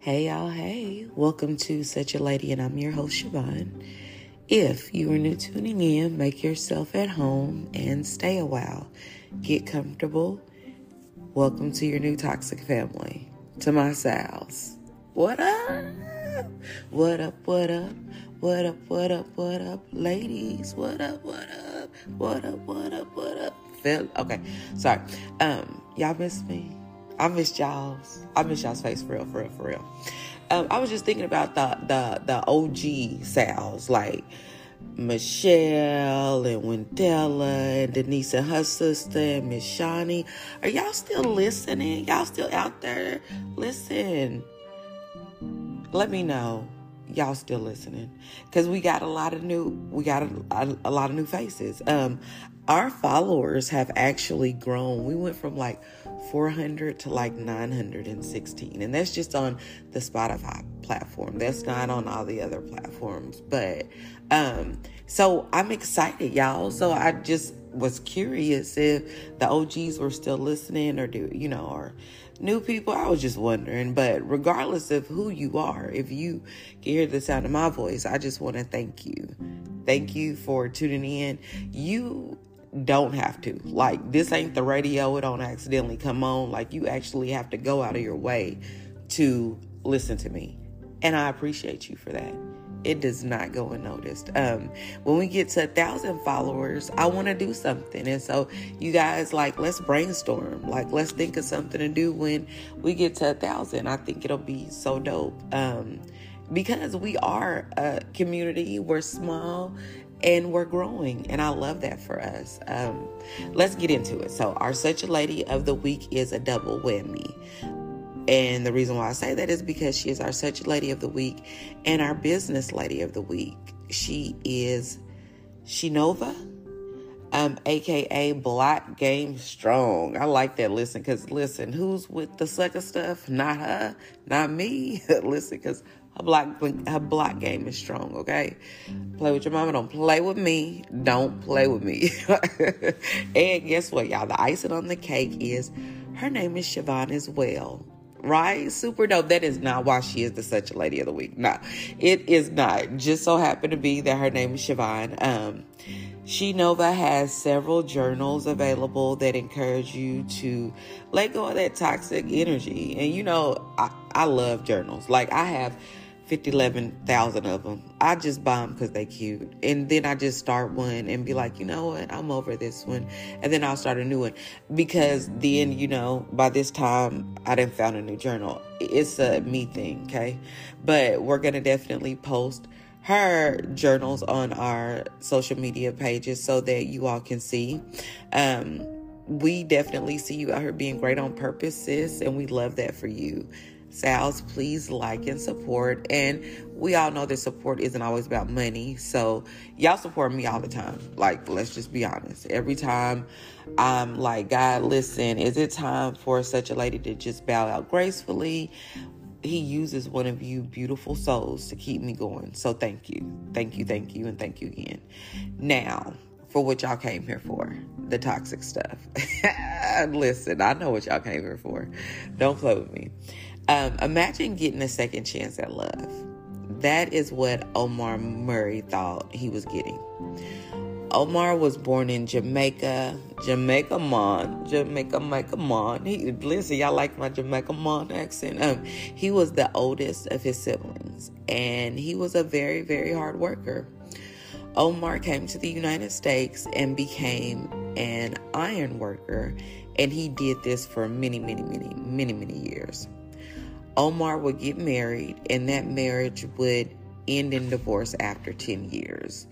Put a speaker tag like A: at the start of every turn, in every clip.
A: Hey, y'all. Hey, welcome to Such a Lady, and I'm your host, Siobhan. If you are new tuning in, make yourself at home and stay a while. Get comfortable. Welcome to your new toxic family. To my Sal's. What up? What up? What up? What up? What up? What up, ladies? What up? What up? What up? What up? What up? Feel okay. Sorry. Um, y'all miss me. I miss y'all's. I miss y'all's face for real, for real, for real. Um, I was just thinking about the the the OG Sal's like Michelle and Wendella and Denise and her sister and Miss Shawnee. Are y'all still listening? Y'all still out there? Listen. Let me know y'all still listening because we got a lot of new we got a, a, a lot of new faces um our followers have actually grown we went from like 400 to like 916 and that's just on the spotify platform. That's not on all the other platforms but um so i'm excited y'all. So i just was curious if the og's were still listening or do you know or new people. I was just wondering but regardless of who you are if you can hear the sound of my voice i just want to thank you. Thank you for tuning in. You don't have to. Like, this ain't the radio, it don't accidentally come on. Like, you actually have to go out of your way to listen to me. And I appreciate you for that. It does not go unnoticed. Um, when we get to a thousand followers, I want to do something. And so, you guys, like, let's brainstorm. Like, let's think of something to do when we get to a thousand. I think it'll be so dope. Um, because we are a community, we're small and we're growing and i love that for us um, let's get into it so our such a lady of the week is a double whammy and the reason why i say that is because she is our such a lady of the week and our business lady of the week she is shinova um, aka Black Game Strong. I like that. Listen, because listen, who's with the sucker stuff? Not her, not me. listen, because her black her black game is strong. Okay, play with your mama. Don't play with me. Don't play with me. and guess what, y'all? The icing on the cake is her name is Siobhan as well. Right? Super dope. That is not why she is the such a lady of the week. No, it is not. Just so happened to be that her name is Siobhan. Um, she Nova has several journals available that encourage you to let go of that toxic energy. And you know, I, I love journals. Like I have 50, 11,000 of them. I just buy them because they cute. And then I just start one and be like, you know what? I'm over this one. And then I'll start a new one. Because then, you know, by this time, I didn't found a new journal. It's a me thing, okay? But we're going to definitely post her journals on our social media pages so that you all can see. Um, we definitely see you out here being great on purpose, sis, and we love that for you. Sal's, please like and support. And we all know that support isn't always about money. So y'all support me all the time. Like, let's just be honest. Every time I'm like, God, listen, is it time for such a lady to just bow out gracefully? He uses one of you beautiful souls to keep me going. So thank you. Thank you, thank you, and thank you again. Now, for what y'all came here for the toxic stuff. listen, I know what y'all came here for. Don't play with me. Um, imagine getting a second chance at love. That is what Omar Murray thought he was getting. Omar was born in Jamaica, Jamaica Mon, Jamaica Mon. He, listen, y'all like my Jamaica Mon accent. Um, he was the oldest of his siblings, and he was a very, very hard worker. Omar came to the United States and became an iron worker, and he did this for many, many, many, many, many years. Omar would get married, and that marriage would end in divorce after 10 years.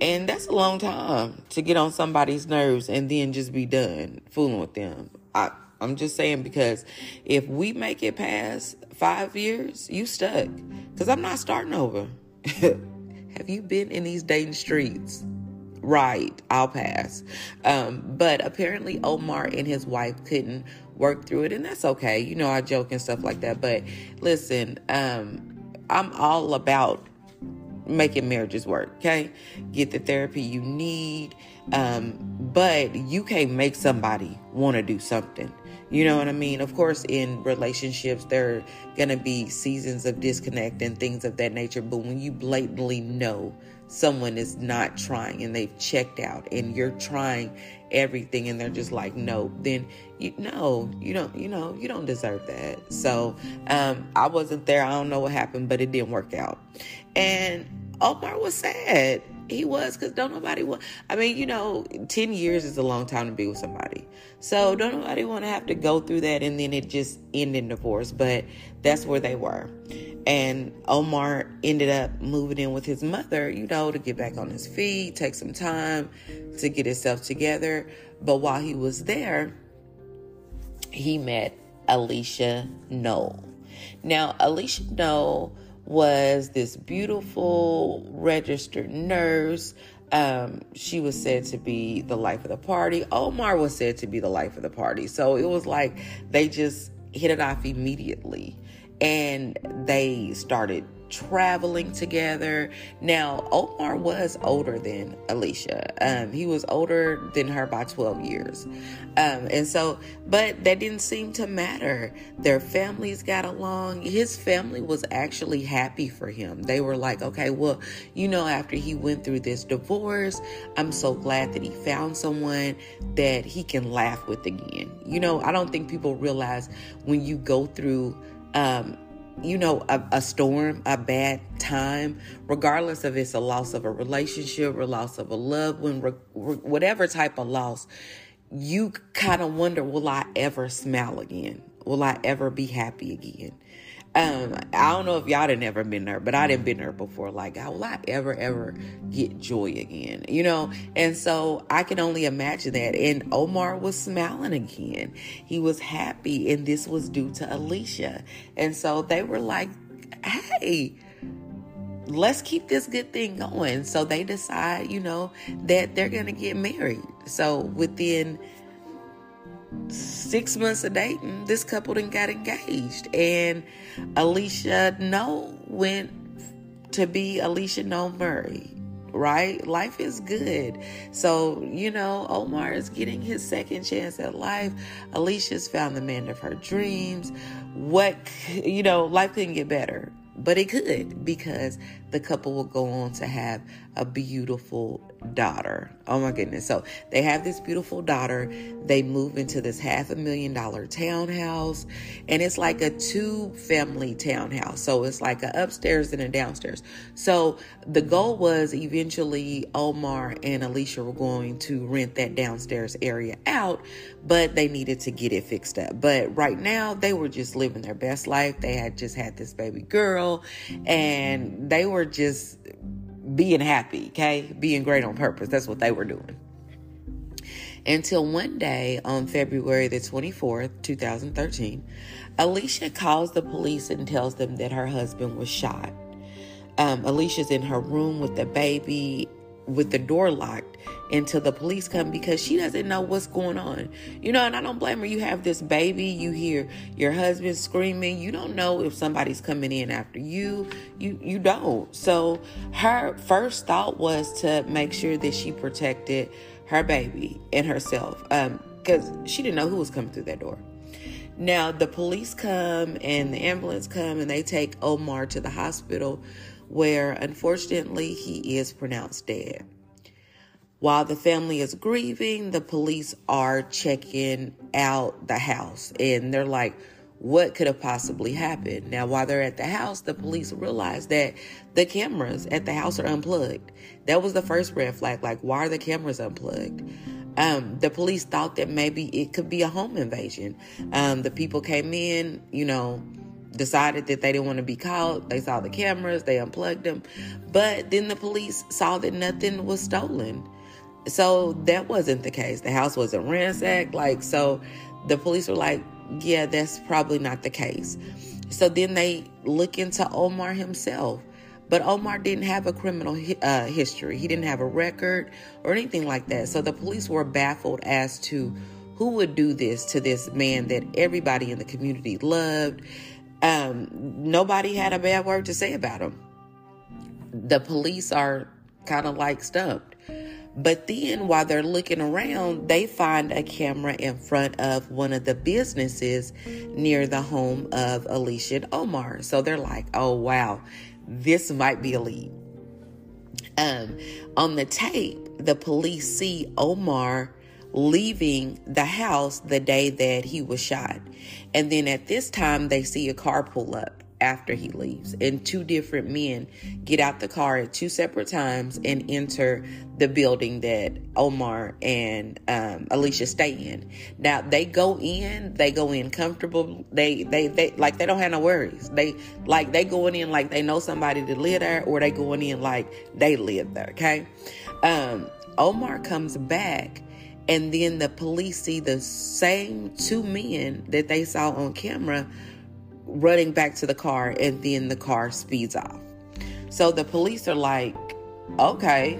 A: And that's a long time to get on somebody's nerves and then just be done fooling with them. I I'm just saying because if we make it past five years, you stuck. Because I'm not starting over. Have you been in these dating streets? Right, I'll pass. Um, but apparently, Omar and his wife couldn't work through it, and that's okay. You know, I joke and stuff like that. But listen, um, I'm all about making marriages work, okay? Get the therapy you need. Um, but you can't make somebody want to do something. You know what I mean? Of course, in relationships, there are going to be seasons of disconnect and things of that nature. But when you blatantly know someone is not trying and they've checked out and you're trying everything and they're just like no then you know you don't you know you don't deserve that. So um i wasn't there. I don't know what happened but it didn't work out. And omar was sad. He was because don't nobody want i mean you know 10 years is a long time to be with somebody. So don't nobody want to have to go through that and then it just end in divorce but that's where they were and Omar ended up moving in with his mother, you know, to get back on his feet, take some time to get himself together. But while he was there, he met Alishia Noel. Now, Alishia Noel was this beautiful registered nurse. Um, she was said to be the life of the party. Omar was said to be the life of the party. So it was like they just hit it off immediately and they started traveling together. Now, Omar was older than Alishia. Um, he was older than her by 12 years. Um, and so, but that didn't seem to matter. Their families got along. His family was actually happy for him. They were like, okay, well, you know, after he went through this divorce, I'm so glad that he found someone that he can laugh with again. You know, I don't think people realize when you go through um, you know, a, a, storm, a bad time, regardless of it's a loss of a relationship, or loss of a loved one, re, re, whatever type of loss, you kind of wonder, will I ever smile again? Will I ever be happy again? Um, I don't know if y'all didn't ever been there, but I didn't been there before. Like, how will I ever, ever get joy again? You know? And so I can only imagine that. And Omar was smiling again. He was happy, and this was due to Alishia. And so they were like, hey, let's keep this good thing going. So they decide, you know, that they're going to get married. So within six months of dating, this couple then got engaged. And Alishia Noel went to be Alishia Noel Murray. Right? Life is good. So, you know, Omar is getting his second chance at life. Alishia's found the man of her dreams. What, you know, life couldn't get better but it could because the couple will go on to have a beautiful daughter. Oh my goodness. So they have this beautiful daughter. They move into this half a million dollar townhouse, and it's like a two family townhouse. So it's like a upstairs and a downstairs. So the goal was eventually Omar and Alishia were going to rent that downstairs area out, but they needed to get it fixed up. But right now, they were just living their best life. They had just had this baby girl, and they were just being happy, okay? Being great on purpose. That's what they were doing. Until one day on February the 24th, 2013, Alishia calls the police and tells them that her husband was shot. Um, Alishia's in her room with the baby, with the door locked until the police come because she doesn't know what's going on. You know, and I don't blame her. You have this baby, you hear your husband screaming, you don't know if somebody's coming in after you. You you don't. So her first thought was to make sure that she protected her baby and herself. Um, because she didn't know who was coming through that door. Now the police come and the ambulance come and they take Omar to the hospital where unfortunately he is pronounced dead. While the family is grieving, the police are checking out the house and they're like, what could have possibly happened? Now, while they're at the house, the police realize that the cameras at the house are unplugged. That was the first red flag. Like, why are the cameras unplugged? Um, the police thought that maybe it could be a home invasion. Um, the people came in, you know, decided that they didn't want to be caught. They saw the cameras, they unplugged them. But then the police saw that nothing was stolen. So that wasn't the case. The house wasn't ransacked. Like, so the police were like, yeah, that's probably not the case. So then they look into Omar himself. But Omar didn't have a criminal uh, history. He didn't have a record or anything like that. So the police were baffled as to who would do this to this man that everybody in the community loved. Um, nobody had a bad word to say about him. The police are kind of like stumped. But then while they're looking around, they find a camera in front of one of the businesses near the home of Alishia and Omar. So they're like, oh, wow, this might be a lead. Um, on the tape, the police see Omar leaving the house the day that he was shot. And then at this time, they see a car pull up after he leaves. And two different men get out the car at two separate times and enter the building that Omar and um, Alishia stay in. Now they go in, they go in comfortable. They they they like they don't have no worries. They like they going in like they know somebody to live there, or they going in like they live there. Okay. Um, Omar comes back and then the police see the same two men that they saw on camera running back to the car, and then the car speeds off. So the police are like, okay,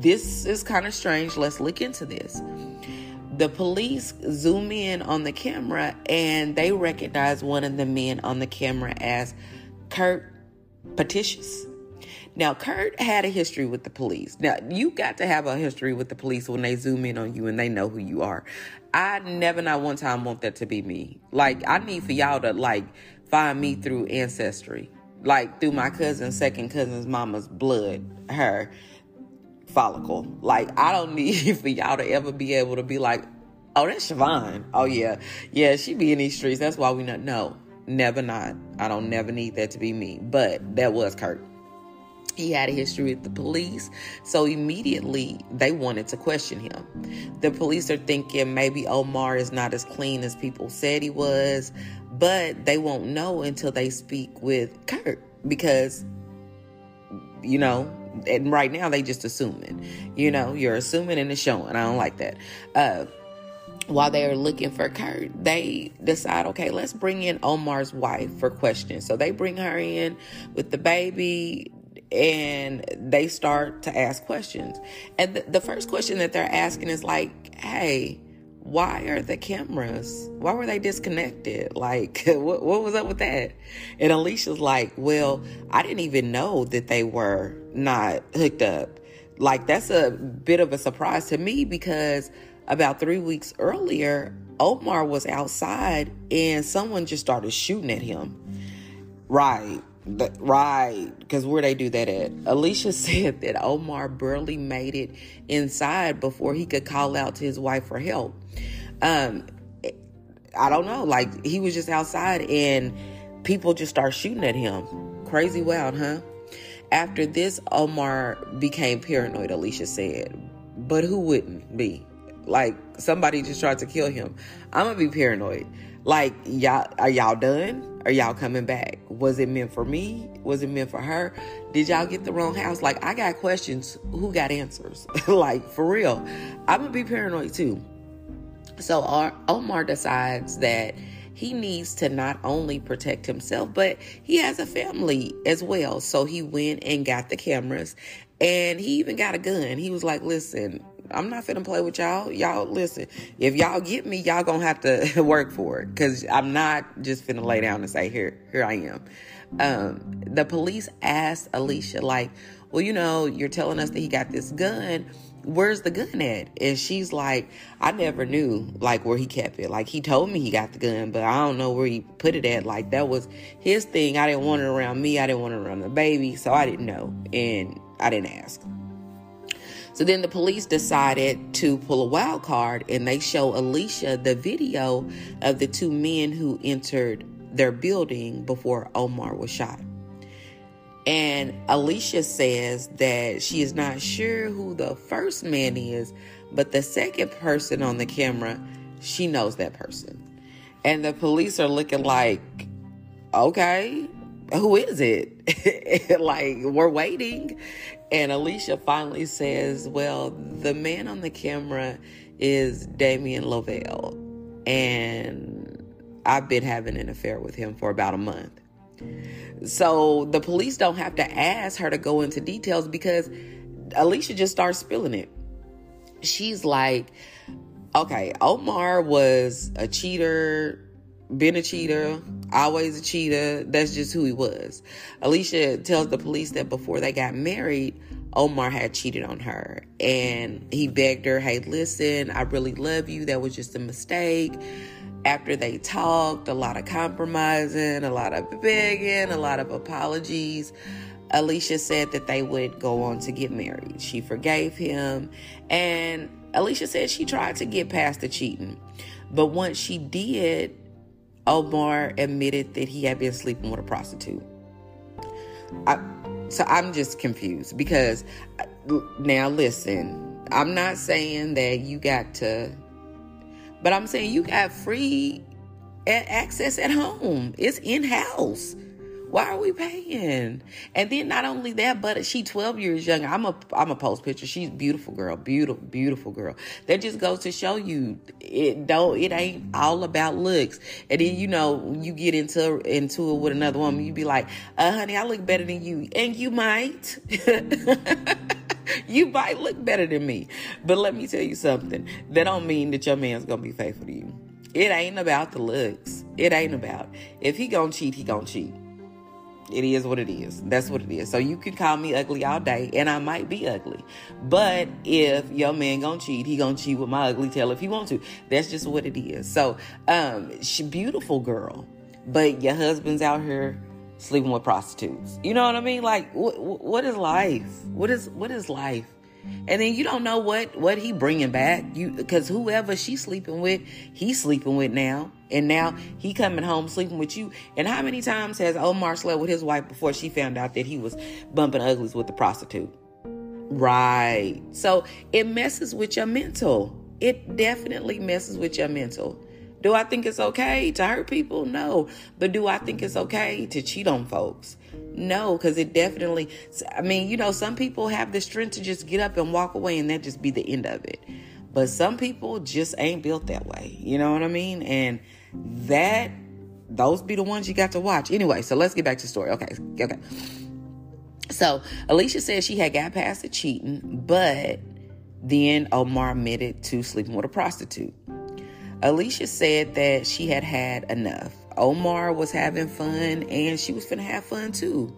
A: this is kind of strange. Let's look into this. The police zoom in on the camera and they recognize one of the men on the camera as Kurt Petitius. Now, Kurt had a history with the police. Now, you got to have a history with the police when they zoom in on you and they know who you are. I never, not one time, want that to be me. Like, I need for y'all to, like, find me through ancestry. Like, through my cousin's second cousin's mama's blood, her follicle. Like, I don't need for y'all to ever be able to be like, oh, that's Siobhan. Oh, yeah. Yeah, she be in these streets. That's why we not. No, never not. I don't never need that to be me. But that was Kurt. He had a history with the police, so immediately they wanted to question him. The police are thinking maybe Omar is not as clean as people said he was, but they won't know until they speak with Kurt because, you know, and right now they just assuming. You know, you're assuming and it's showing. I don't like that. Uh, while they are looking for Kurt, they decide, okay, let's bring in Omar's wife for questions. So they bring her in with the baby and they start to ask questions. And the, the, first question that they're asking is like, hey, why are the cameras, why were they disconnected? Like, what, what was up with that? And Alishia's like, well, I didn't even know that they were not hooked up. Like, that's a bit of a surprise to me because about three weeks earlier, Omar was outside and someone just started shooting at him. Right. Right, because where they do that at? Alishia said that Omar barely made it inside before he could call out to his wife for help. Um, I don't know, like he was just outside and people just start shooting at him. Crazy wild, huh? After this, Omar became paranoid. Alishia said, but who wouldn't be? Like somebody just tried to kill him. I'm gonna be paranoid. Like y'all, are y'all done? Are y'all coming back? Was it meant for me? Was it meant for her? Did y'all get the wrong house? Like, I got questions. Who got answers? like, for real. I'm going to be paranoid too. So, Omar decides that he needs to not only protect himself, but he has a family as well. So, he went and got the cameras and he even got a gun. He was like, listen, I'm not finna play with y'all. Y'all listen. If y'all get me, y'all gonna have to work for it. Cause I'm not just finna lay down and say, here, here I am. Um, the police asked Alishia, like, well, you know, you're telling us that he got this gun. Where's the gun at? And she's like, I never knew like where he kept it. Like he told me he got the gun, but I don't know where he put it at. Like that was his thing. I didn't want it around me. I didn't want it around the baby, so I didn't know, and I didn't ask. So then the police decided to pull a wild card and they show Alishia the video of the two men who entered their building before Omar was shot. And Alishia says that she is not sure who the first man is, but the second person on the camera, she knows that person. And the police are looking like, okay, who is it? like, we're waiting. And Alishia finally says, Well, the man on the camera is Damien Lovell. And I've been having an affair with him for about a month. So the police don't have to ask her to go into details because Alishia just starts spilling it. She's like, okay, Omar was a cheater, been a cheater, always a cheater. That's just who he was. Alishia tells the police that before they got married, Omar had cheated on her and he begged her, Hey, listen, I really love you. That was just a mistake. After they talked, a lot of compromising, a lot of begging, a lot of apologies. Alishia said that they would go on to get married. She forgave him. And Alishia said she tried to get past the cheating. But once she did, Omar admitted that he had been sleeping with a prostitute. I, so I'm just confused because now listen, I'm not saying that you got to, but I'm saying you got free access at home. It's in house. Why are we paying? And then not only that, but she 12 years younger. I'm a I'm a post picture. She's beautiful girl, beautiful, beautiful girl. That just goes to show you it don't it ain't all about looks. And then you know you get into into it with another woman, you be like, uh, honey, I look better than you, and you might. you might look better than me. But let me tell you something. That don't mean that your man's gonna be faithful to you. It ain't about the looks. It ain't about. If he gonna cheat, he gonna cheat. It is what it is. That's what it is. So you can call me ugly all day, and I might be ugly. But if your man gonna cheat, he gonna cheat with my ugly tail if he want to. That's just what it is. So, um, she beautiful girl, but your husband's out here sleeping with prostitutes. You know what I mean? Like, what, what is life? What is what is life? And then you don't know what what he bringing back. You because whoever she's sleeping with he's sleeping with now. And now he coming home sleeping with you. And how many times has omar slept with his wife before she found out that he was bumping uglies with the prostitute? Right. So it messes with your mental. It definitely messes with your mental. Do I think it's okay to hurt people? No. But do I think it's okay to cheat on folks? No, because it definitely, I mean, you know, some people have the strength to just get up and walk away and that just be the end of it. But some people just ain't built that way. You know what I mean? And that, those be the ones you got to watch. Anyway, so let's get back to the story. Okay. Okay. So Alishia said she had got past the cheating, but then Omar admitted to sleeping with a prostitute. Alishia said that she had had enough. Omar was having fun and she was finna have fun too.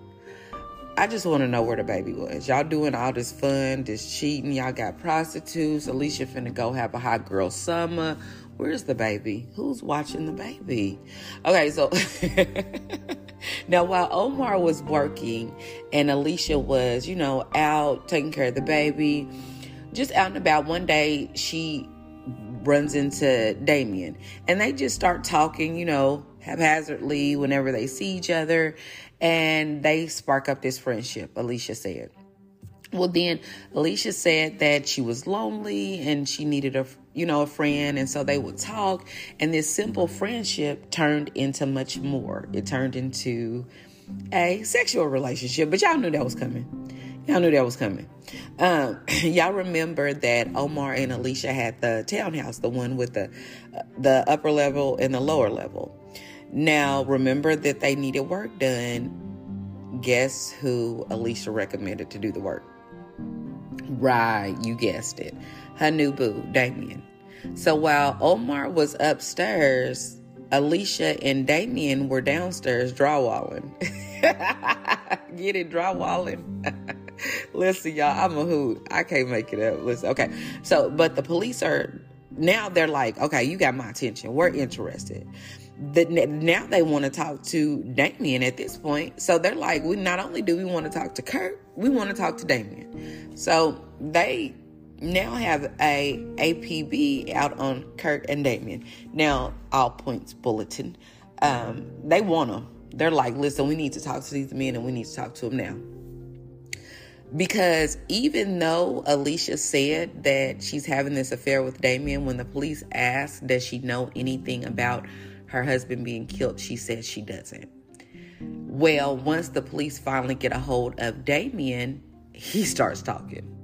A: I just want to know where the baby was. Y'all doing all this fun, this cheating. Y'all got prostitutes. Alishia finna go have a hot girl summer. Where's the baby? Who's watching the baby? Okay, so now while Omar was working and Alishia was, you know, out taking care of the baby, just out and about, one day she runs into Damien and they just start talking, you know, haphazardly whenever they see each other and they spark up this friendship, Alishia said. Well, then Alishia said that she was lonely and she needed a, you know, a friend. And so they would talk and this simple friendship turned into much more. It turned into a sexual relationship, but y'all knew that was coming. Y'all knew that was coming. Um, y'all remember that Omar and Alishia had the townhouse, the one with the uh, the upper level and the lower level. Now, remember that they needed work done. Guess who Alishia recommended to do the work? Right, you guessed it. Her new boo, Damien. So while Omar was upstairs, Alishia and Damien were downstairs drywalling. Get it, drywalling. Listen, y'all, I'm a hoot. I can't make it up. Listen, okay. So, but the police are now they're like, okay, you got my attention. We're interested. The, now they want to talk to Damien at this point. So they're like, we not only do we want to talk to Kurt, we want to talk to Damien. So they now have a APB out on Kurt and Damien. Now, all points bulletin. Um, they want them. They're like, listen, we need to talk to these men and we need to talk to them now. Because even though Alishia said that she's having this affair with Damien, when the police asked, does she know anything about her husband being killed, she says she doesn't. Well, once the police finally get a hold of Damien, he starts talking.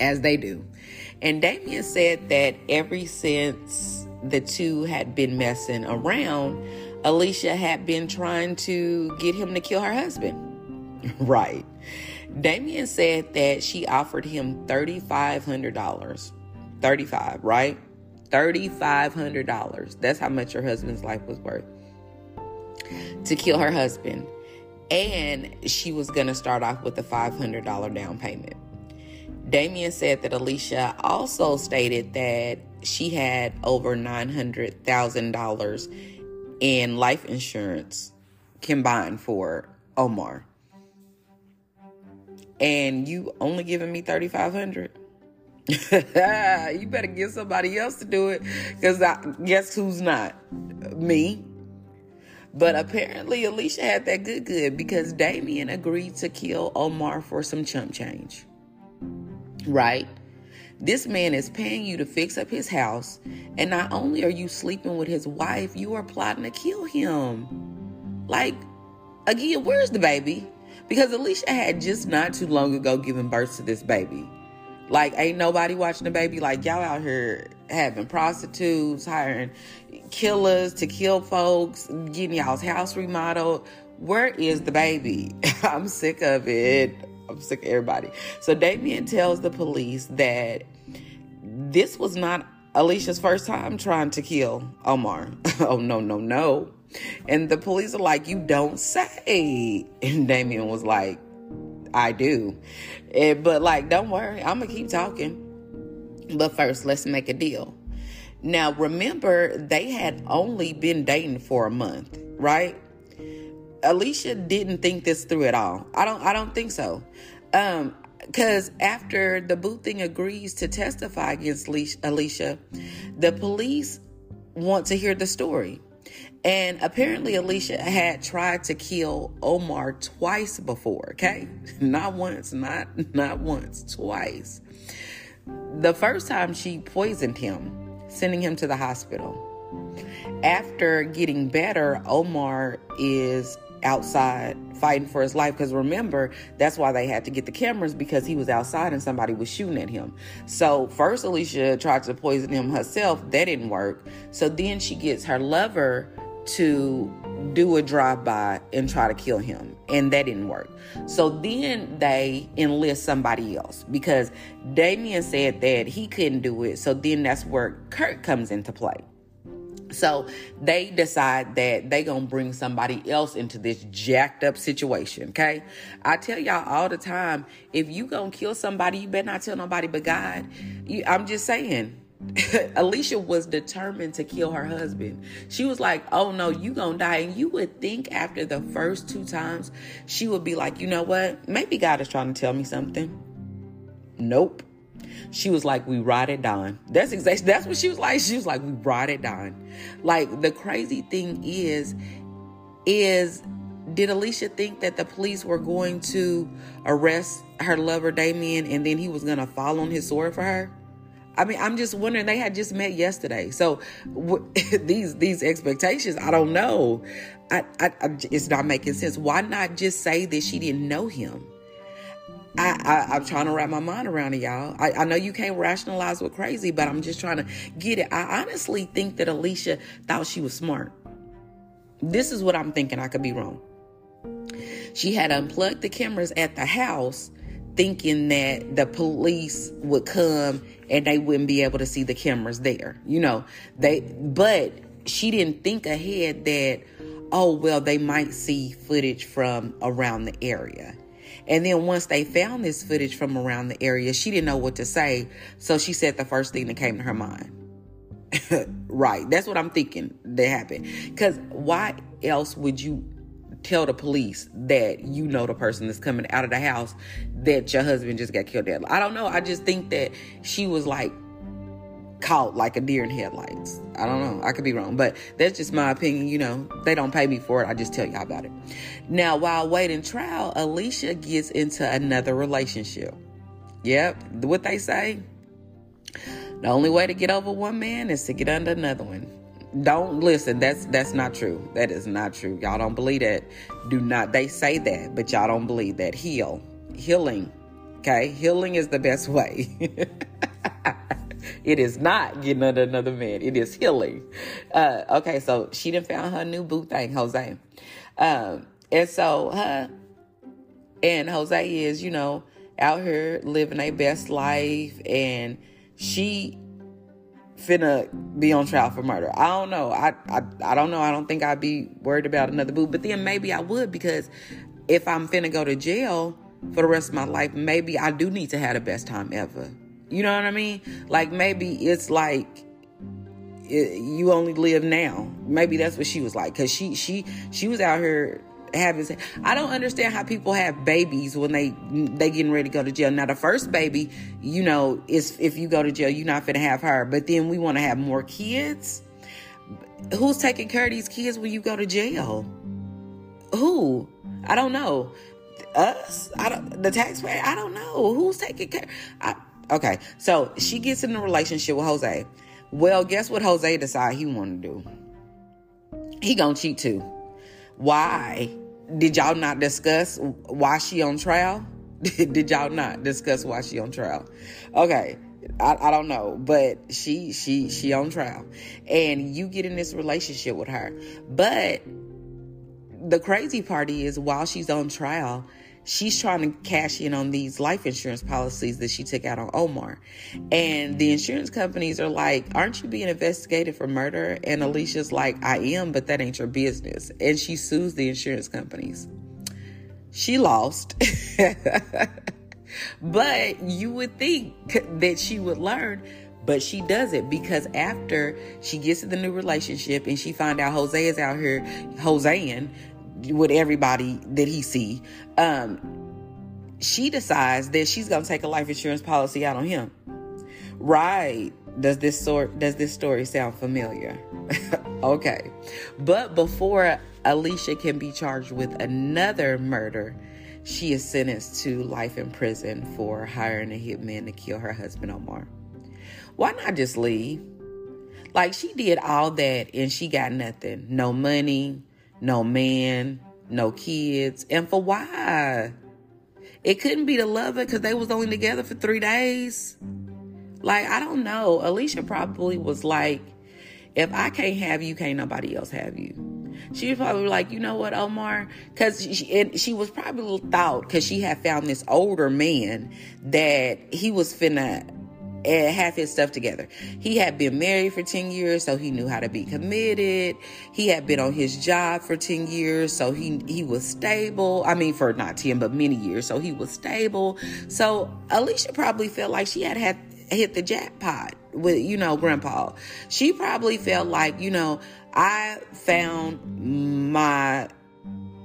A: As they do. And Damien said that ever since the two had been messing around, Alishia had been trying to get him to kill her husband. right. Damien said that she offered him $3,500. 35 right? $3,500. That's how much her husband's life was worth. To kill her husband. And she was going to start off with a $500 down payment. Damien said that Alishia also stated that she had over $900,000 in life insurance combined for Omar. And you only giving me 3500 you better get somebody else to do it because I guess who's not? Me. But apparently, Alishia had that good good because Damien agreed to kill Omar for some chump change. Right? This man is paying you to fix up his house, and not only are you sleeping with his wife, you are plotting to kill him. Like, again, where's the baby? Because Alishia had just not too long ago given birth to this baby. Like, ain't nobody watching the baby. Like, y'all out here having prostitutes, hiring killers to kill folks, getting y'all's house remodeled. Where is the baby? I'm sick of it. I'm sick of everybody. So Damien tells the police that this was not Alishia's first time trying to kill Omar. oh, no, no, no. And the police are like, You don't say. And Damien was like, I do. And, but like, don't worry, I'm gonna keep talking. But first, let's make a deal. Now, remember, they had only been dating for a month, right? Alishia didn't think this through at all. I don't. I don't think so. Um, because after the Boothing agrees to testify against Alishia, the police want to hear the story. And apparently, Alishia had tried to kill Omar twice before, okay? Not once, not not once, twice. The first time she poisoned him, sending him to the hospital. After getting better, Omar is outside fighting for his life because remember that's why they had to get the cameras because he was outside and somebody was shooting at him so first alishia tried to poison him herself that didn't work so then she gets her lover to do a drive-by and try to kill him and that didn't work so then they enlist somebody else because damien said that he couldn't do it so then that's where kurt comes into play so they decide that they gonna bring somebody else into this jacked up situation. Okay, I tell y'all all the time, if you gonna kill somebody, you better not tell nobody but God. You, I'm just saying. Alishia was determined to kill her husband. She was like, "Oh no, you gonna die." And you would think after the first two times, she would be like, "You know what? Maybe God is trying to tell me something." Nope. She was like, "We ride it down." That's exactly that's what she was like. She was like, "We ride it down." Like the crazy thing is, is did Alishia think that the police were going to arrest her lover Damien and then he was to fall on his sword for her? I mean, I'm just wondering. They had just met yesterday, so w- these these expectations. I don't know. I, I, I, it's not making sense. Why not just say that she didn't know him? I, I, am trying to wrap my mind around it, y'all. I, I know you can't rationalize with crazy, but I'm just trying to get it. I honestly think that Alishia thought she was smart. This is what I'm thinking. I could be wrong. She had unplugged the cameras at the house, thinking that the police would come and they wouldn't be able to see the cameras there. You know, they, but she didn't think ahead that, oh, well, they might see footage from around the area. And then once they found this footage from around the area, she didn't know what to say. So she said the first thing that came to her mind. right. That's what I'm thinking that happened. Because why else would you tell the police that you know the person that's coming out of the house that your husband just got killed at? I don't know. I just think that she was like, caught like a deer in headlights. I don't know. I could be wrong, but that's just my opinion. You know, they don't pay me for it. I just tell y'all about it. Now, while waiting trial, Alishia gets into another relationship. Yep, what they say. The only way to get over one man is to get under another one. Don't listen. That's that's not true. That is not true. Y'all don't believe that. Do not. They say that, but y'all don't believe that. Heal, healing. Okay, healing is the best way. it is not getting under another man. It is healing. Uh, okay, so she didn't found her new boo thing, Jose. Um, and so and Jose is, you know, out here living a best life, and she finna be on trial for murder. I don't know. I, I I don't know. I don't think I'd be worried about another boo. But then maybe I would because if I'm finna go to jail for the rest of my life, maybe I do need to have the best time ever. You know what I mean? Like maybe it's like it, you only live now. Maybe that's what she was like cuz she she she was out here having I don't understand how people have babies when they they getting ready to go to jail. Now the first baby, you know, is if you go to jail, you're not to have her. But then we want to have more kids. Who's taking care of these kids when you go to jail? Who? I don't know. Us? I don't. The taxpayer? I don't know. Who's taking care? I, okay, so she gets in a relationship with Jose. Well, guess what Jose decide he want to do? He gonna cheat too. Why? Did y'all not discuss why she on trial? Did y'all not discuss why she on trial? Okay. I, I don't know, but she she she on trial, and you get in this relationship with her. But the crazy part is, while she's on trial, she's trying to cash in on these life insurance policies that she took out on Omar. And the insurance companies are like, Aren't you being investigated for murder? And Alishia's like, I am, but that ain't your business. And she sues the insurance companies. She lost. but you would think that she would learn but she does it because after she gets in the new relationship and she find out Jose is out here Joseing with everybody that he see, um, she decides that she's gonna take a life insurance policy out on him. Right. Does this sort does this story sound familiar? okay. But before Alishia can be charged with another murder, she is sentenced to life in prison for hiring a hitman to kill her husband Omar. Why not just leave? Like she did all that and she got nothing. No money, no man, no kids. And for why? It couldn't be the lover because they was only together for three days. Like, I don't know. Alishia probably was like, if I can't have you, can't nobody else have you. She was probably like, you know what, Omar? Because she, she was probably thought because she had found this older man that he was finna and have his stuff together. He had been married for 10 years, so he knew how to be committed. He had been on his job for 10 years, so he he was stable. I mean, for not 10, but many years, so he was stable. So Alishia probably felt like she had had hit the jackpot with, you know, grandpa. She probably felt like, you know, I found my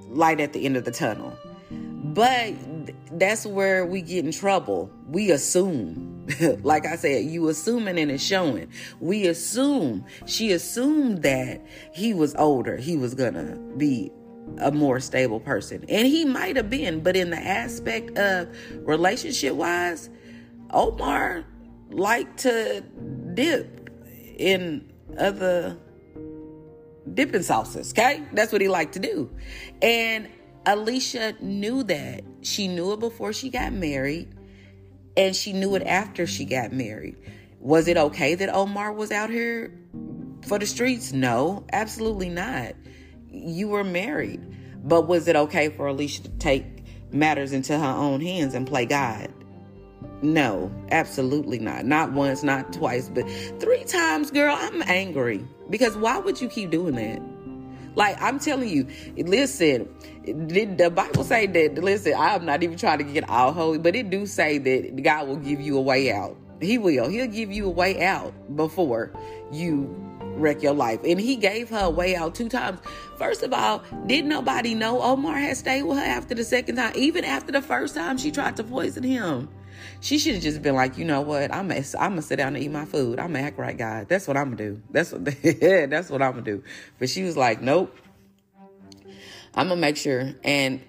A: light at the end of the tunnel. But that's where we get in trouble. We assume like I said, you assuming and it's showing. We assume, she assumed that he was older. He was gonna be a more stable person. And he might have been, but in the aspect of relationship wise, Omar liked to dip in other dipping sauces, okay? That's what he liked to do. And Alishia knew that. She knew it before she got married and she knew it after she got married. Was it okay that Omar was out here for the streets? No, absolutely not. You were married. But was it okay for Alishia to take matters into her own hands and play God? No, absolutely not. Not once, not twice, but three times, girl. I'm angry because why would you keep doing that? Like I'm telling you, listen, the Bible say that? Listen, I'm not even trying to get all holy, but it do say that God will give you a way out. He will. He'll give you a way out before you wreck your life. And he gave her a way out two times. First of all, did nobody know Omar had stayed with her after the second time? Even after the first time she tried to poison him. She should have just been like, you know what? I'm gonna, I'm gonna sit down and eat my food. I'm gonna act right, God. That's what I'm gonna do. That's what, that's what I'm gonna do. But she was like, nope. I'm gonna make sure. And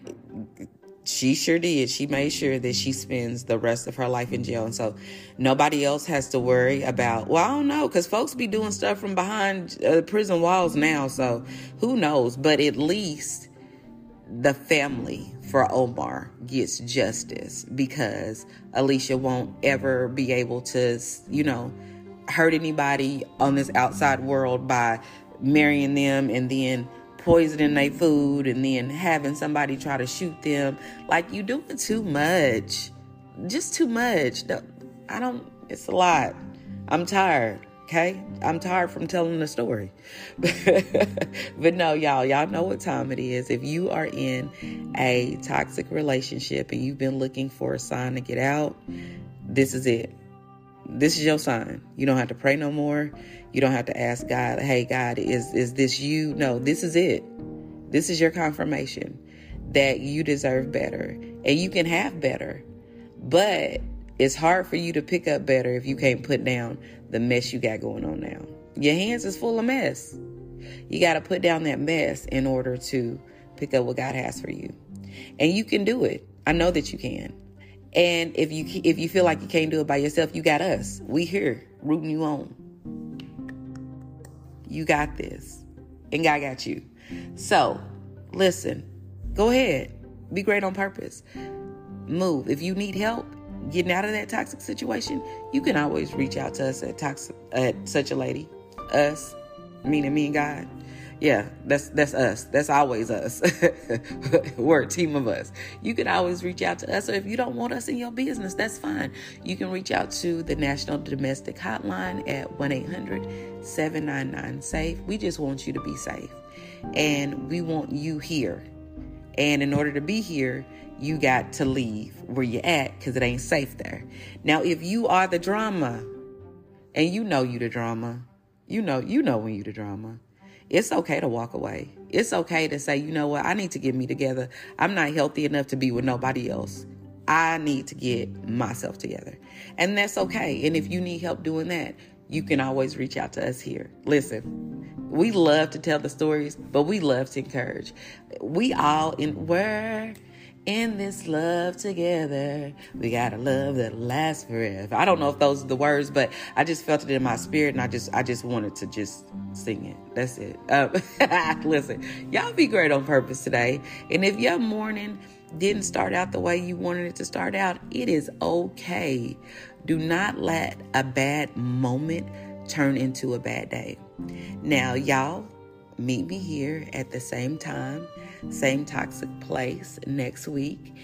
A: she sure did. She made sure that she spends the rest of her life in jail. And so nobody else has to worry about, well, I don't know, because folks be doing stuff from behind uh, prison walls now. So who knows? But at least the family for Omar gets justice because Alishia won't ever be able to, you know, hurt anybody on this outside world by marrying them and then poisoning their food and then having somebody try to shoot them. Like you doing too much. Just too much. I don't it's a lot. I'm tired. Okay? I'm tired from telling the story. but no, y'all, y'all know what time it is. If you are in a toxic relationship and you've been looking for a sign to get out, this is it. This is your sign. You don't have to pray no more. You don't have to ask God, hey, God, is, is this you? No, this is it. This is your confirmation that you deserve better and you can have better. But it's hard for you to pick up better if you can't put down the mess you got going on now. Your hands is full of mess. You got to put down that mess in order to pick up what God has for you. And you can do it. I know that you can. And if you if you feel like you can't do it by yourself, you got us. We here rooting you on. You got this. And God got you. So, listen, go ahead. Be great on purpose. Move. If you need help getting out of that toxic situation, you can always reach out to us at toxic at such a lady. Us, meaning me and God yeah, that's that's us. That's always us. We're a team of us. You can always reach out to us, or if you don't want us in your business, that's fine. You can reach out to the National Domestic Hotline at 1 800 799 SAFE. We just want you to be safe, and we want you here. And in order to be here, you got to leave where you're at because it ain't safe there. Now, if you are the drama, and you know you the drama, you know you know when you the drama it's okay to walk away. It's okay to say, you know what, I need to get me together. I'm not healthy enough to be with nobody else. I need to get myself together. And that's okay. And if you need help doing that, you can always reach out to us here. Listen, we love to tell the stories, but we love to encourage. We all in where in this love together. We got a love that lasts forever. I don't know if those are the words, but I just felt it in my spirit, and I just I just wanted to just sing it. That's it. Um, listen, y'all be great on purpose today, and if your morning didn't start out the way you wanted it to start out, it is okay. Do not let a bad moment turn into a bad day. Now, y'all, meet me here at the same time same toxic place next week.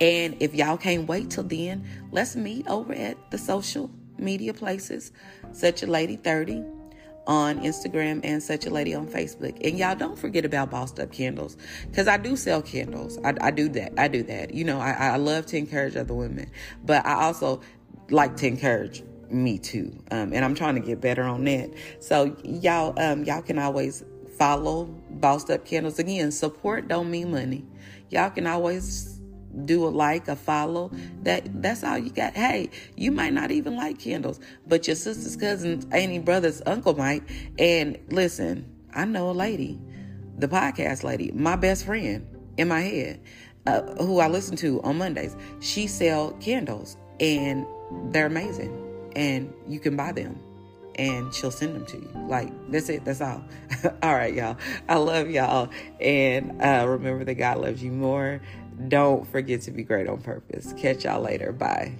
A: And if y'all can't wait till then, let's meet over at the social media places, Such a Lady 30 on Instagram and Such a Lady on Facebook. And y'all don't forget about Bossed Up Candles because I do sell candles. I, I, do that. I do that. You know, I, I love to encourage other women, but I also like to encourage me too. Um, and I'm trying to get better on that. So y'all, um, y'all can always follow Bossed Up Candles. Again, support don't mean money. Y'all can always do a like, a follow. That that's all you got. Hey, you might not even like candles, but your sister's cousin, auntie, brother's uncle might. And listen, I know a lady, the podcast lady, my best friend in my head, uh, who I listen to on Mondays. She sell candles, and they're amazing, and you can buy them and she'll send them to you. Like, that's it. That's all. all right, y'all. I love y'all. And uh, remember that God loves you more. Don't forget to be great on purpose. Catch y'all later. Bye.